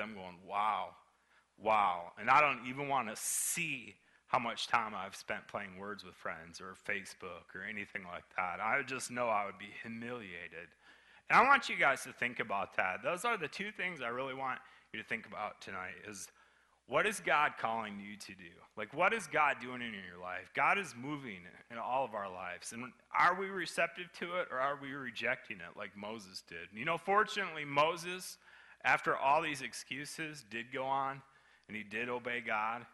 them going, wow, wow. And I don't even want to see how much time I've spent playing words with friends or Facebook or anything like that. I just know I would be humiliated. And I want you guys to think about that. Those are the two things I really want you to think about tonight is what is God calling you to do? Like, what is God doing in your life? God is moving in all of our lives. And are we receptive to it or are we rejecting it like Moses did? You know, fortunately, Moses, after all these excuses, did go on and he did obey God.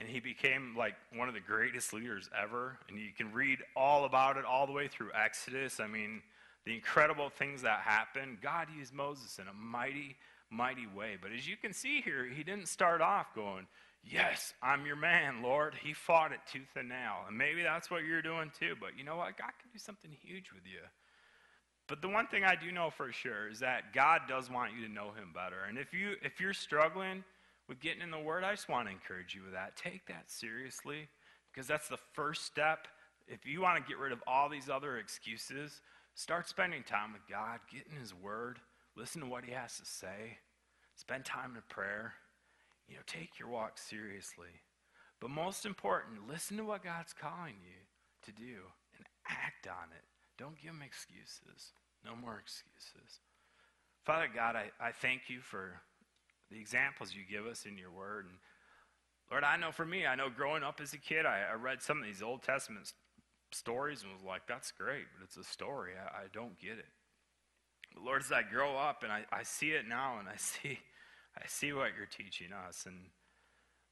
And he became like one of the greatest leaders ever. And you can read all about it all the way through Exodus. I mean, the incredible things that happened. God used Moses in a mighty, mighty way. But as you can see here, he didn't start off going, Yes, I'm your man, Lord. He fought it tooth and nail. And maybe that's what you're doing too. But you know what? God can do something huge with you. But the one thing I do know for sure is that God does want you to know him better. And if you if you're struggling with getting in the word, I just want to encourage you with that. Take that seriously because that's the first step. If you want to get rid of all these other excuses, start spending time with God, get in his word, Listen to what he has to say. Spend time in prayer. You know, take your walk seriously. But most important, listen to what God's calling you to do and act on it. Don't give them excuses. No more excuses. Father God, I, I thank you for the examples you give us in your word. And Lord, I know for me, I know growing up as a kid, I, I read some of these Old Testament stories and was like, that's great, but it's a story. I, I don't get it. Lord, as I grow up and I, I see it now and I see, I see what you're teaching us. And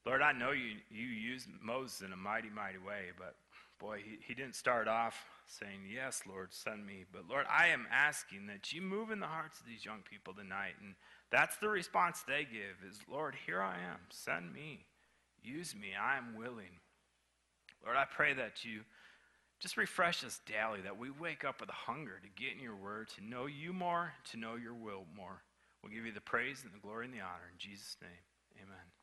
Lord, I know you, you used Moses in a mighty, mighty way, but boy, he, he didn't start off saying, Yes, Lord, send me. But Lord, I am asking that you move in the hearts of these young people tonight. And that's the response they give is, Lord, here I am. Send me. Use me. I am willing. Lord, I pray that you just refresh us daily, that we wake up with a hunger to get in your word, to know you more, to know your will more. We'll give you the praise and the glory and the honor. In Jesus' name, amen.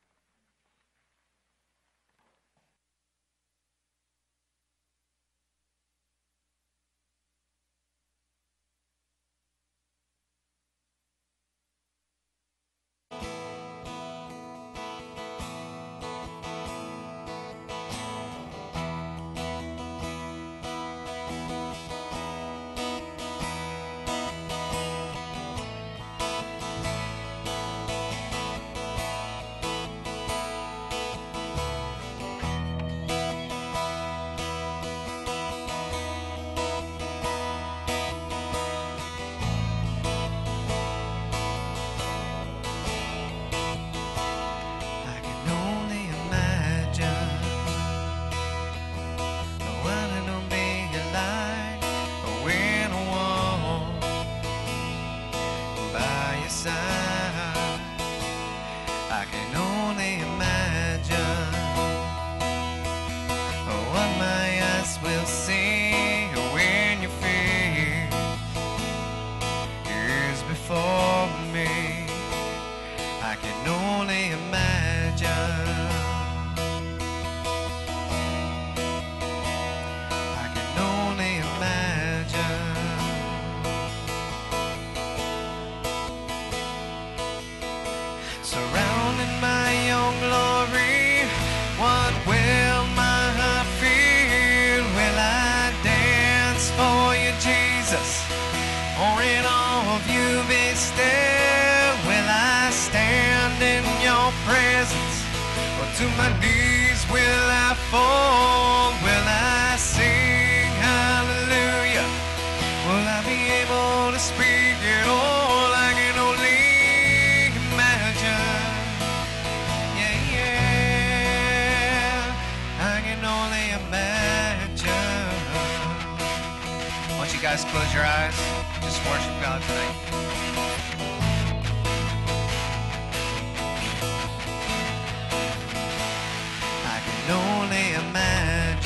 Jesus, or in all of you be still, will I stand in your presence, or to my knees will I fall, will I sing hallelujah, will I be able to speak it all? Guys close your eyes. Just worship God tonight.